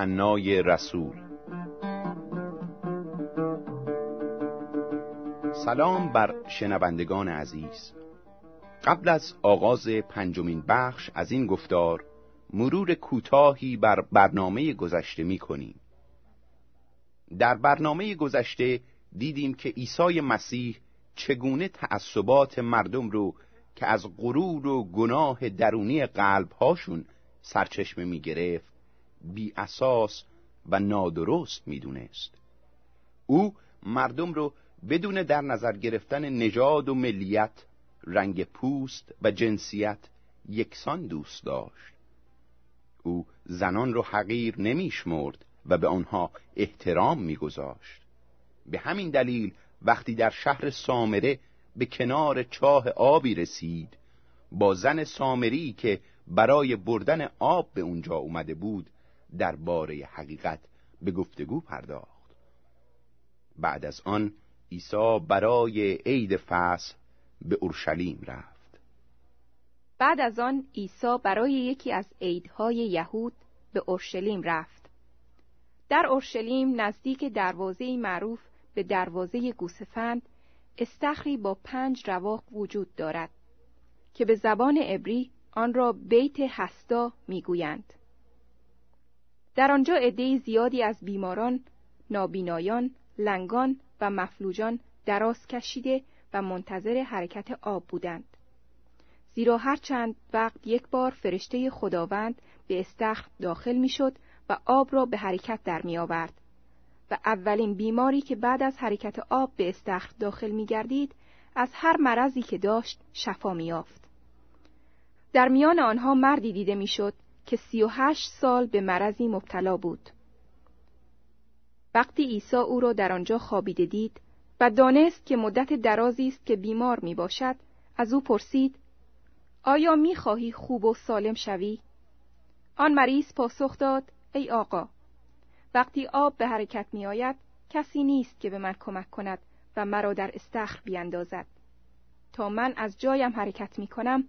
یوحنای رسول سلام بر شنوندگان عزیز قبل از آغاز پنجمین بخش از این گفتار مرور کوتاهی بر برنامه گذشته می کنیم. در برنامه گذشته دیدیم که عیسی مسیح چگونه تعصبات مردم رو که از غرور و گناه درونی قلبهاشون سرچشمه می گرفت بی اساس و نادرست می دونست. او مردم رو بدون در نظر گرفتن نژاد و ملیت رنگ پوست و جنسیت یکسان دوست داشت او زنان رو حقیر نمیشمرد و به آنها احترام میگذاشت به همین دلیل وقتی در شهر سامره به کنار چاه آبی رسید با زن سامری که برای بردن آب به اونجا اومده بود در باره حقیقت به گفتگو پرداخت. بعد از آن عیسی برای عید فصل به اورشلیم رفت. بعد از آن عیسی برای یکی از عیدهای یهود به اورشلیم رفت. در اورشلیم نزدیک دروازه معروف به دروازه گوسفند استخری با پنج رواق وجود دارد که به زبان عبری آن را بیت هستا می‌گویند. در آنجا عده زیادی از بیماران نابینایان لنگان و مفلوجان دراز کشیده و منتظر حرکت آب بودند زیرا هر چند وقت یک بار فرشته خداوند به استخر داخل می‌شد و آب را به حرکت در می آورد و اولین بیماری که بعد از حرکت آب به استخر داخل می گردید از هر مرضی که داشت شفا می یافت. در میان آنها مردی دیده می‌شد که سی و هشت سال به مرضی مبتلا بود. وقتی عیسی او را در آنجا خوابیده دید و دانست که مدت درازی است که بیمار می باشد از او پرسید آیا می خواهی خوب و سالم شوی؟ آن مریض پاسخ داد ای آقا وقتی آب به حرکت می آید کسی نیست که به من کمک کند و مرا در استخر بیاندازد تا من از جایم حرکت می کنم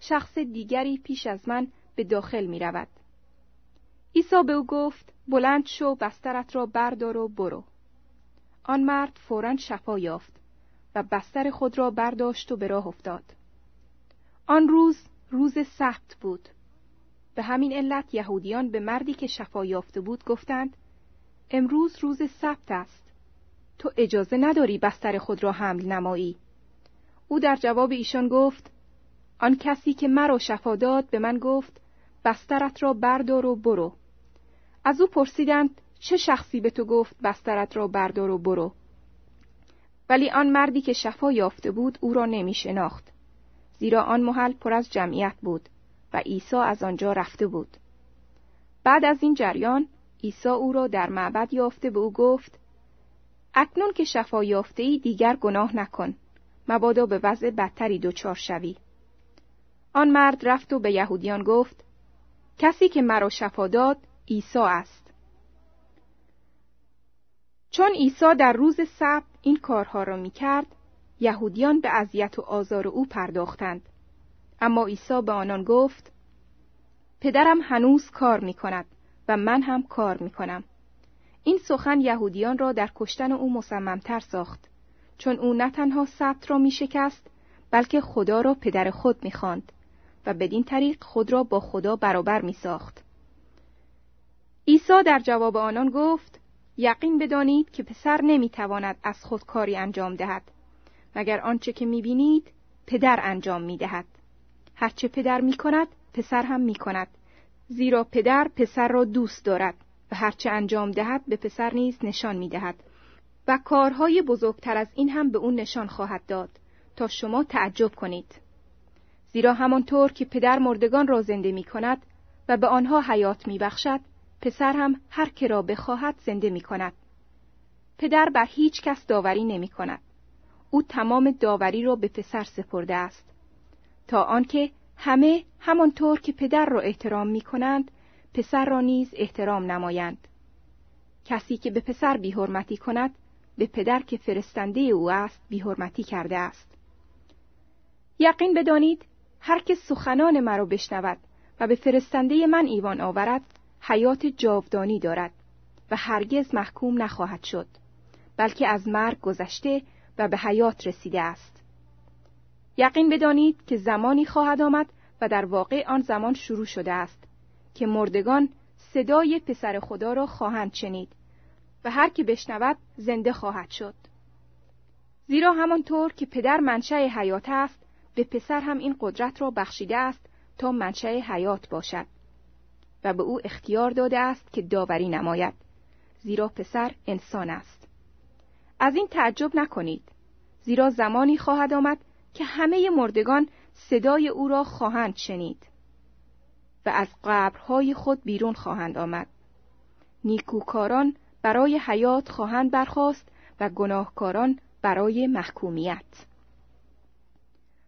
شخص دیگری پیش از من به داخل می رود عیسی به او گفت بلند شو بسترت را بردار و برو. آن مرد فورا شفا یافت و بستر خود را برداشت و به راه افتاد. آن روز روز سبت بود. به همین علت یهودیان به مردی که شفا یافته بود گفتند امروز روز سبت است. تو اجازه نداری بستر خود را حمل نمایی. او در جواب ایشان گفت آن کسی که مرا شفا داد به من گفت بسترت را بردار و برو. از او پرسیدند چه شخصی به تو گفت بسترت را بردار و برو؟ ولی آن مردی که شفا یافته بود او را نمی شناخت. زیرا آن محل پر از جمعیت بود و عیسی از آنجا رفته بود. بعد از این جریان عیسی او را در معبد یافته به او گفت اکنون که شفا یافته ای دیگر گناه نکن. مبادا به وضع بدتری دچار شوی. آن مرد رفت و به یهودیان گفت کسی که مرا شفا داد عیسی است چون عیسی در روز سبت این کارها را می کرد، یهودیان به اذیت و آزار او پرداختند. اما عیسی به آنان گفت: پدرم هنوز کار می کند و من هم کار می کنم. این سخن یهودیان را در کشتن او مصممتر ساخت چون او نه تنها سبت را می شکست بلکه خدا را پدر خود می خاند و بدین طریق خود را با خدا برابر می ساخت. عیسی در جواب آنان گفت یقین بدانید که پسر نمی‌تواند از خود کاری انجام دهد. مگر آنچه که می‌بینید پدر انجام می‌دهد. هرچه پدر می‌کند پسر هم می‌کند. زیرا پدر پسر را دوست دارد و هرچه انجام دهد به پسر نیز نشان می‌دهد. و کارهای بزرگتر از این هم به اون نشان خواهد داد. تا شما تعجب کنید. زیرا همانطور که پدر مردگان را زنده می کند و به آنها حیات می بخشد پسر هم هر که را بخواهد زنده می کند. پدر بر هیچ کس داوری نمی کند. او تمام داوری را به پسر سپرده است. تا آنکه همه همانطور که پدر را احترام می کنند، پسر را نیز احترام نمایند. کسی که به پسر بیحرمتی کند، به پدر که فرستنده او است بیحرمتی کرده است. یقین بدانید هر که سخنان مرا بشنود و به فرستنده من ایوان آورد حیات جاودانی دارد و هرگز محکوم نخواهد شد بلکه از مرگ گذشته و به حیات رسیده است. یقین بدانید که زمانی خواهد آمد و در واقع آن زمان شروع شده است که مردگان صدای پسر خدا را خواهند شنید و هر که بشنود زنده خواهد شد. زیرا همانطور که پدر منشأ حیات است به پسر هم این قدرت را بخشیده است تا منشأ حیات باشد و به او اختیار داده است که داوری نماید زیرا پسر انسان است. از این تعجب نکنید زیرا زمانی خواهد آمد که همه مردگان صدای او را خواهند شنید و از قبرهای خود بیرون خواهند آمد. نیکوکاران برای حیات خواهند برخاست و گناهکاران برای محکومیت.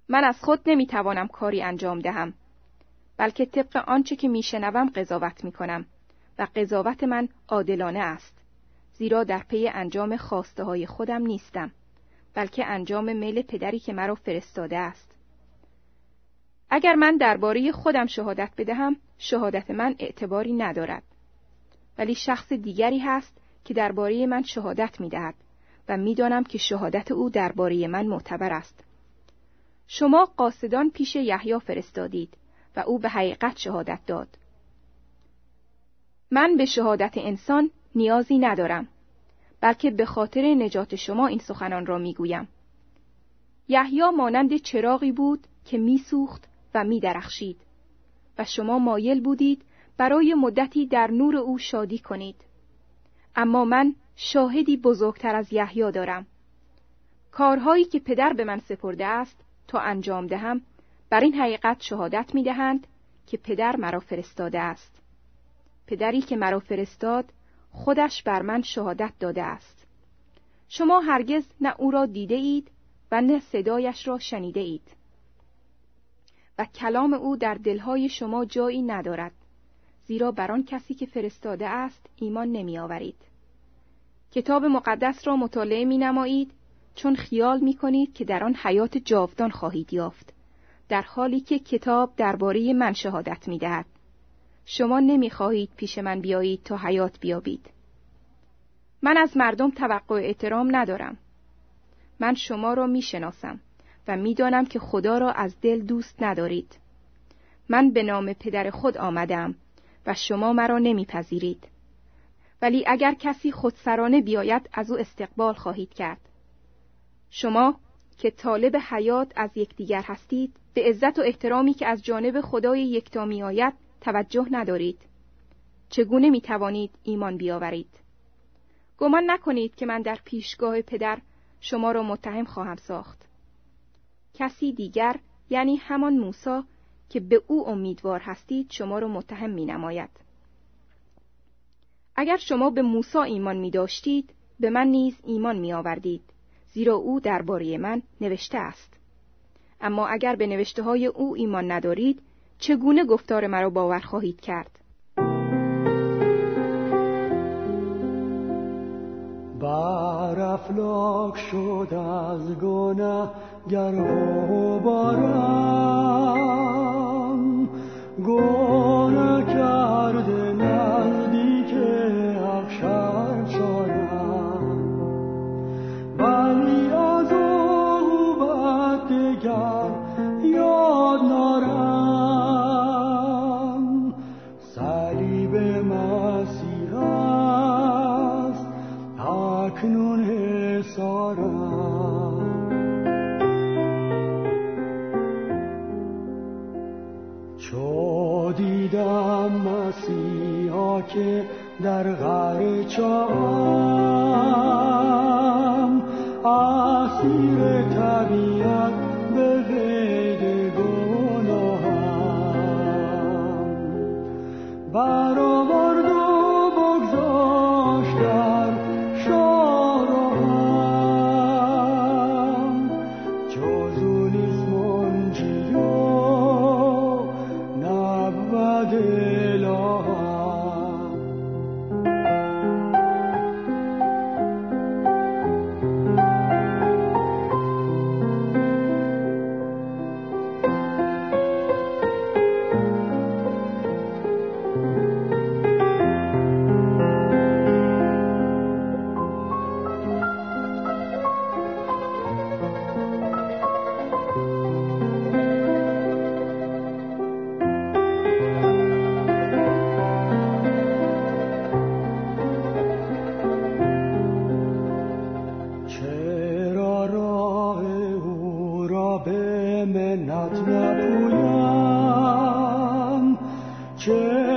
من از خود نمی‌توانم کاری انجام دهم بلکه طبق آنچه که میشنوم قضاوت می‌کنم و قضاوت من عادلانه است زیرا در پی انجام خواسته های خودم نیستم بلکه انجام میل پدری که مرا فرستاده است. اگر من درباره خودم شهادت بدهم شهادت من اعتباری ندارد. ولی شخص دیگری هست که درباره من شهادت می‌دهد و می‌دانم که شهادت او درباره من معتبر است. شما قاصدان پیش یحیی فرستادید و او به حقیقت شهادت داد. من به شهادت انسان نیازی ندارم بلکه به خاطر نجات شما این سخنان را می‌گویم. یحیی مانند چراغی بود که میسوخت و میدرخشید و شما مایل بودید برای مدتی در نور او شادی کنید. اما من شاهدی بزرگتر از یحیی دارم. کارهایی که پدر به من سپرده است تا انجام دهم بر این حقیقت شهادت می دهند که پدر مرا فرستاده است. پدری که مرا فرستاد خودش بر من شهادت داده است. شما هرگز نه او را دیده اید و نه صدایش را شنیده اید. و کلام او در دلهای شما جایی ندارد زیرا بر آن کسی که فرستاده است ایمان نمی آورید. کتاب مقدس را مطالعه می نمایید چون خیال می کنید که در آن حیات جاودان خواهید یافت در حالی که کتاب درباره من شهادت می دهد. شما نمی خواهید پیش من بیایید تا حیات بیابید. من از مردم توقع احترام ندارم. من شما را می شناسم و می‌دانم که خدا را از دل دوست ندارید. من به نام پدر خود آمدم و شما مرا نمیپذیرید. ولی اگر کسی خودسرانه بیاید از او استقبال خواهید کرد. شما که طالب حیات از یکدیگر هستید به عزت و احترامی که از جانب خدای یکتا می آید توجه ندارید. چگونه می توانید ایمان بیاورید؟ گمان نکنید که من در پیشگاه پدر شما را متهم خواهم ساخت. کسی دیگر یعنی همان موسا که به او امیدوار هستید شما را متهم می نماید. اگر شما به موسا ایمان می داشتید به من نیز ایمان می آوردید زیرا او درباره من نوشته است. اما اگر به نوشته های او ایمان ندارید چگونه گفتار مرا باور خواهید کرد؟ بر افلاک شد از گناه گر و Cemenat ne puiam, cemenat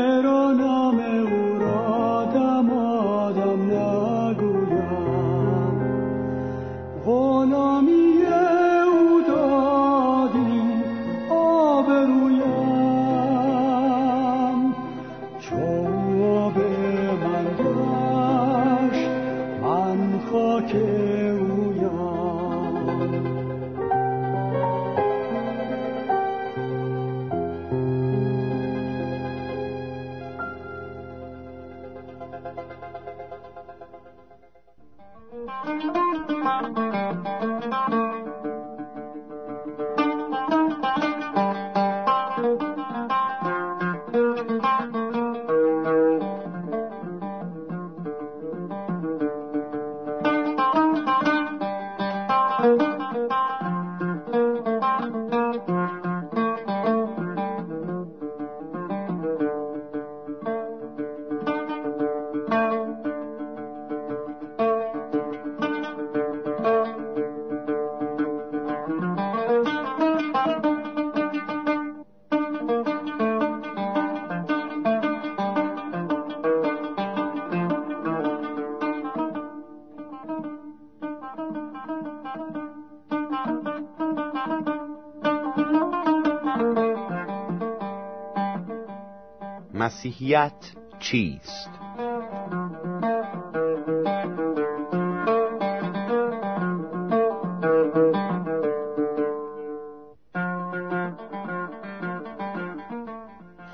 مسیحیت چیست؟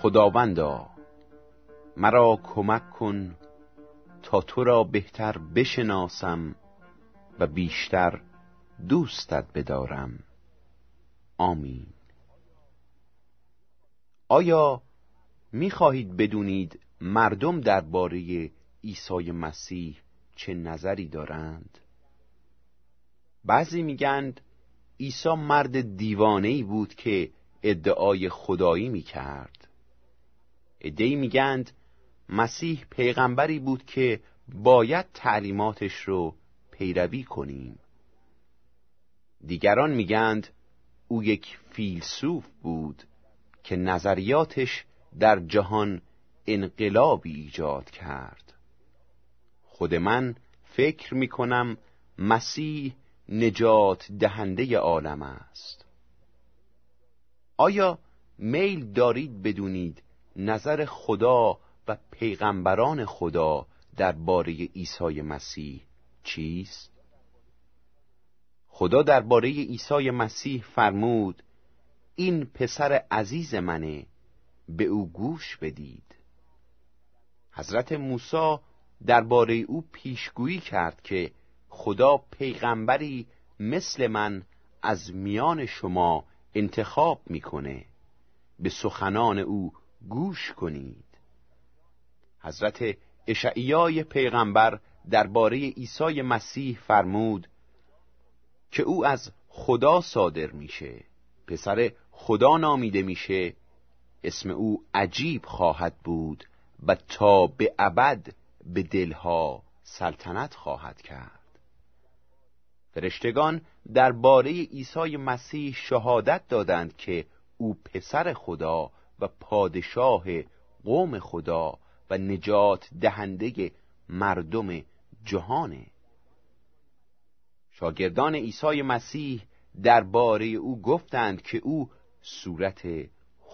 خداوندا مرا کمک کن تا تو را بهتر بشناسم و بیشتر دوستت بدارم آمین آیا می‌خواهید بدونید مردم درباره عیسی مسیح چه نظری دارند؟ بعضی میگند عیسی مرد دیوانه بود که ادعای خدایی می‌کرد. ادعی میگند مسیح پیغمبری بود که باید تعلیماتش رو پیروی کنیم. دیگران میگند او یک فیلسوف بود که نظریاتش در جهان انقلابی ایجاد کرد خود من فکر می کنم مسیح نجات دهنده عالم است آیا میل دارید بدونید نظر خدا و پیغمبران خدا درباره عیسی مسیح چیست؟ خدا درباره عیسی مسیح فرمود این پسر عزیز منه به او گوش بدید. حضرت موسی درباره او پیشگویی کرد که خدا پیغمبری مثل من از میان شما انتخاب می‌کنه. به سخنان او گوش کنید. حضرت اشعیای پیغمبر درباره عیسی مسیح فرمود که او از خدا صادر میشه. پسر خدا نامیده میشه. اسم او عجیب خواهد بود و تا به ابد به دلها سلطنت خواهد کرد. فرشتگان درباره عیسی مسیح شهادت دادند که او پسر خدا و پادشاه قوم خدا و نجات دهنده مردم جهانه شاگردان عیسی مسیح درباره او گفتند که او صورت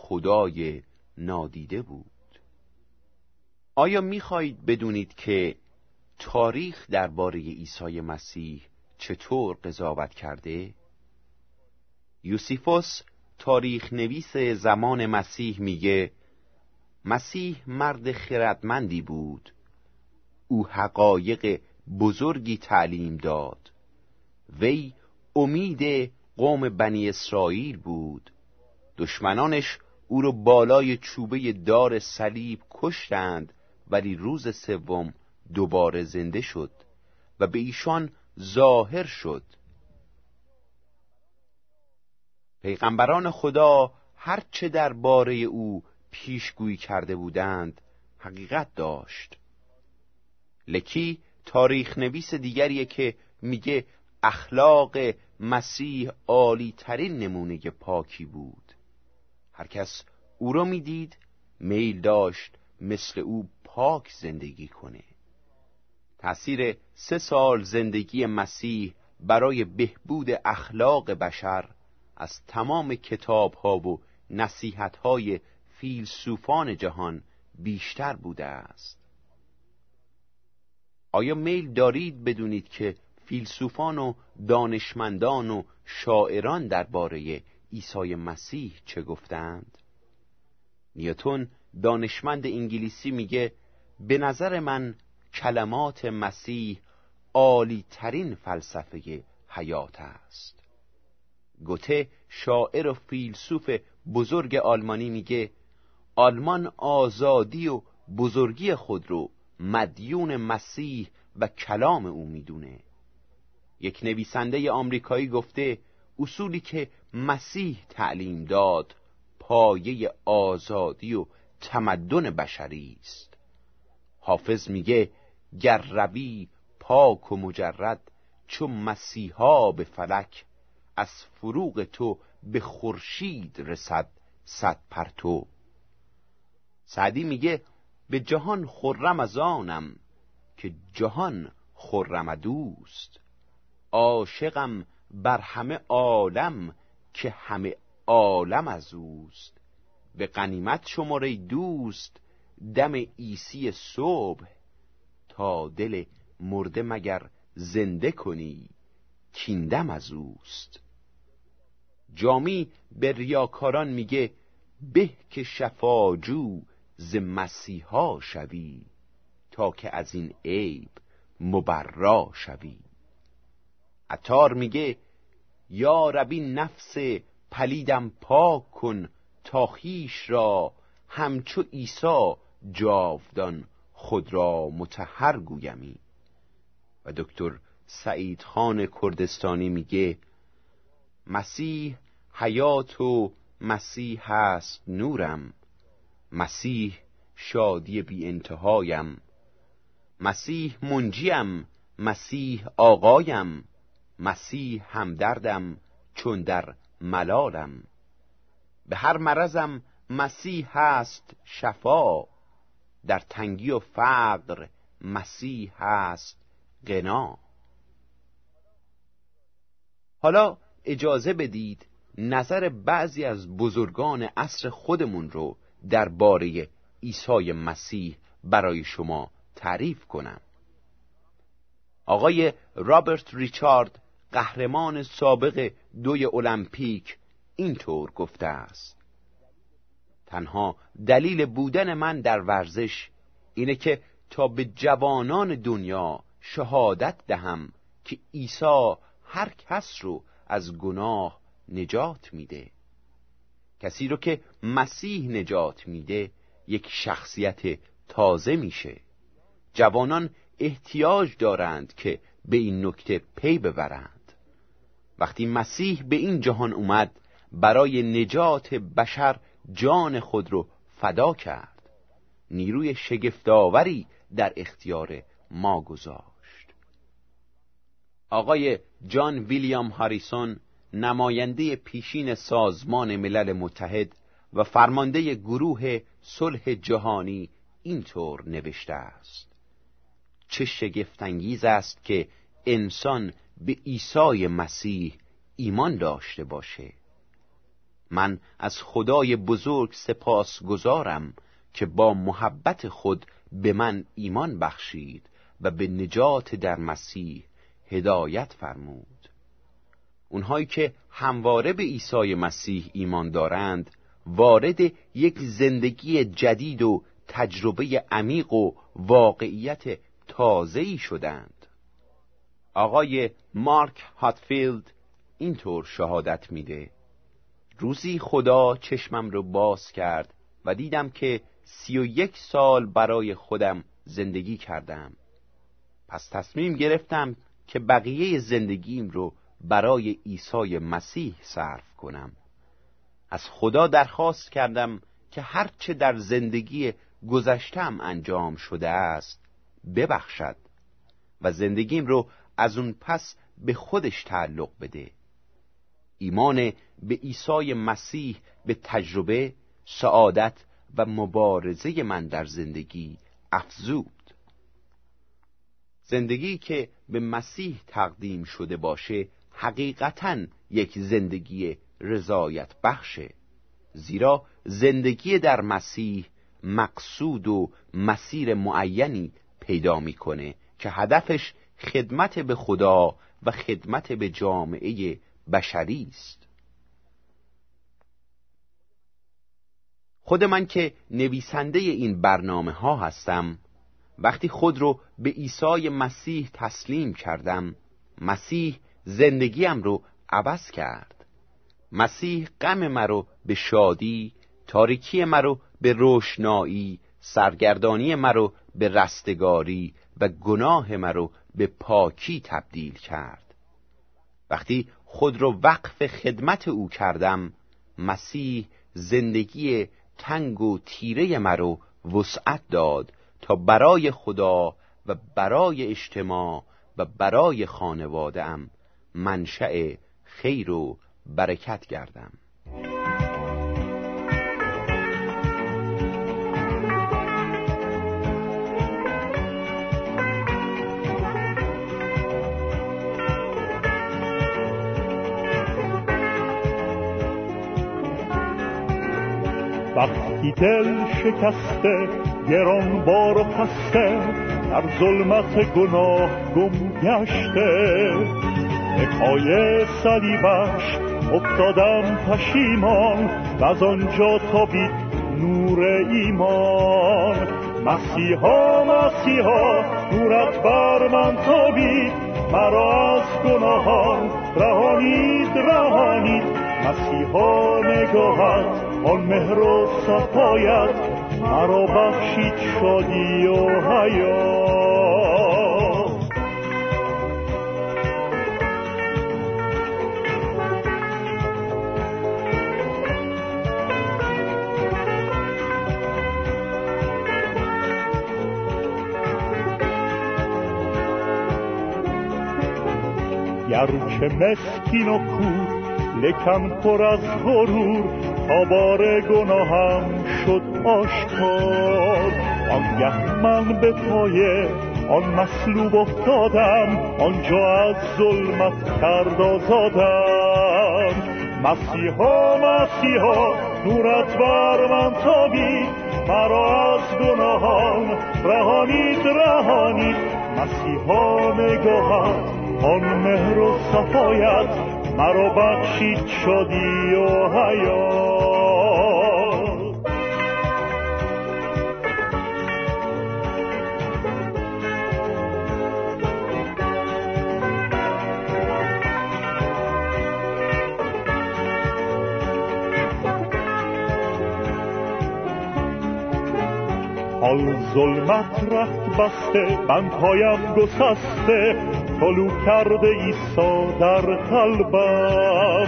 خدای نادیده بود. آیا می‌خواهید بدونید که تاریخ درباره عیسی مسیح چطور قضاوت کرده؟ یوسیفوس تاریخ نویس زمان مسیح میگه مسیح مرد خردمندی بود. او حقایق بزرگی تعلیم داد. وی امید قوم بنی اسرائیل بود. دشمنانش او را بالای چوبه دار صلیب کشتند ولی روز سوم دوباره زنده شد و به ایشان ظاهر شد. پیغمبران خدا هرچه درباره او پیشگویی کرده بودند حقیقت داشت. لکی تاریخ نویس دیگریه که میگه اخلاق مسیح عالی ترین نمونه پاکی بود. هر کس او را می‌دید میل داشت مثل او پاک زندگی کنه. تأثیر سه سال زندگی مسیح برای بهبود اخلاق بشر از تمام کتاب ها و نصیحت های فیلسوفان جهان بیشتر بوده است. آیا میل دارید بدونید که فیلسوفان و دانشمندان و شاعران درباره عیسی مسیح چه گفتند؟ نیوتون دانشمند انگلیسی میگه به نظر من کلمات مسیح عالی ترین فلسفه حیات است گوته شاعر و فیلسوف بزرگ آلمانی میگه آلمان آزادی و بزرگی خود رو مدیون مسیح و کلام او می‌دونه یک نویسنده آمریکایی گفته اصولی که مسیح تعلیم داد پایه آزادی و تمدن بشری است. حافظ میگه گر روی پاک و مجرد چون مسیحا به فلک از فروغ تو به خورشید رسد صد پرتو. سعدی میگه به جهان خرم از آنم که جهان خرم دوست. عاشقم بر همه عالم که همه عالم از اوست. به قنیمت شماره دوست دم ایسی صبح. تا دل مرده مگر زنده کنی کیندم از اوست. جامی به ریاکاران میگه به که شفاجو ز مسیحا شوی تا که از این عیب مبرا شوی. عطار میگه یا ربی نفس پلیدم پاک کن تا خیش را همچو عیسی جاودان خود را متحر گویمی. و دکتر سعید خان کردستانی میگه مسیح حیات و مسیح هست نورم. مسیح شادی بی انتهایم. مسیح منجیم مسیح آقایم. مسیح همدردم چون در ملالم. به هر مرضم مسیح هست شفا. در تنگی و فقر مسیح هست غنا. حالا اجازه بدید نظر بعضی از بزرگان عصر خودمون رو درباره عیسی مسیح برای شما تعریف کنم. آقای رابرت ریچارد قهرمان سابق دوی المپیک اینطور گفته است. تنها دلیل بودن من در ورزش اینه که تا به جوانان دنیا شهادت دهم که عیسی هر کس رو از گناه نجات میده. کسی رو که مسیح نجات میده یک شخصیت تازه میشه. جوانان احتیاج دارند که به این نکته پی ببرند. وقتی مسیح به این جهان اومد برای نجات بشر جان خود رو فدا کرد. نیروی شگفتآوری در اختیار ما گذاشت. آقای جان ویلیام هاریسون نماینده پیشین سازمان ملل متحد و فرمانده گروه صلح جهانی اینطور نوشته است. چه شگفتانگیز است که انسان به عیسی مسیح ایمان داشته باشه. من از خدای بزرگ سپاس گذارم که با محبت خود به من ایمان بخشید و به نجات در مسیح هدایت فرمود. اونهایی که همواره به عیسی مسیح ایمان دارند وارد یک زندگی جدید و تجربه عمیق و واقعیت تازه‌ای شدند. آقای مارک هاتفیلد اینطور شهادت میده. روزی خدا چشمم رو باز کرد و دیدم که سی و یک سال برای خودم زندگی کردم. پس تصمیم گرفتم که بقیه زندگیم رو برای عیسی مسیح صرف کنم. از خدا درخواست کردم که هرچه در زندگی گذشتم انجام شده است ببخشد و زندگیم رو از اون پس به خودش تعلق بده. ایمان به عیسی مسیح به تجربه سعادت و مبارزه من در زندگی افزود. زندگی که به مسیح تقدیم شده باشه حقیقتا یک زندگی رضایت بخشه. زیرا زندگی در مسیح مقصود و مسیر معینی پیدا می‌کنه که هدفش خدمت به خدا و خدمت به جامعه بشری است. خود من که نویسنده این برنامه ها هستم وقتی خود رو به عیسی مسیح تسلیم کردم مسیح زندگیم رو عوض کرد. مسیح غم مرا به شادی تاریکی مرا به روشنایی سرگردانی مرا به رستگاری و گناه مرا به پاکی تبدیل کرد. وقتی خود رو وقف خدمت او کردم مسیح زندگی تنگ و تیره مرا وسعت داد تا برای خدا و برای اجتماع و برای خانواده ام منشأ خیر و برکت گردم. وقتی دل شکسته گران بار و خسته در ظلمت گناه گم گشته. به پای صلیبش افتادم پشیمان و از آنجا تابید نور ایمان. مسیحا مسیحا نورت بر من تابید مرا از گناهان رهانید رهانید. مسیحا نگاهت آن مهر و صفایت مرا بخشید شادی و حیات گرچه مسکین و کور لکن پر از غرور بار گناهم شد آشکار. آنگه من به پای آن مصلوب افتادم آنجا از ظلمت کرد آزادم. مسیحا مسیحا نورت بر من تابید مرا از گناهان رهانید رهانید. مسیحا نگاهت آن مهر و صفایت مرا بخشید شدی و حیات حال ظلمت رفت بسته بندهایم گسسته. طلو کرده ایسا در قلبم.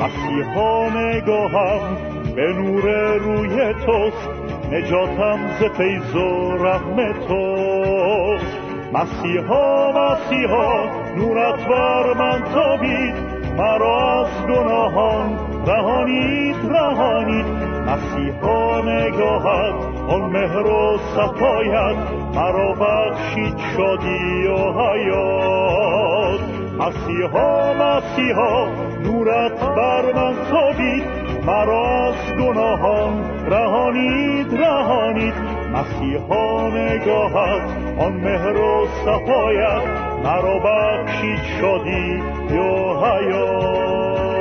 مسیحا نگاهم به نور روی توست. نجاتم ز فیض و رحم توست. مسیحا مسیحا نورت بر من تابید. مرا از گناهان رهانید رهانید. مسیحا نگاهت آن مهر و صفایت مرا بخشید شادی و حیات. مسیحا مسیحا نورت بر من تابید مرا از گناهان رهانید رهانید. مسیحا نگاهت آن مهر و صفایت مرا بخشید شادی و حیات.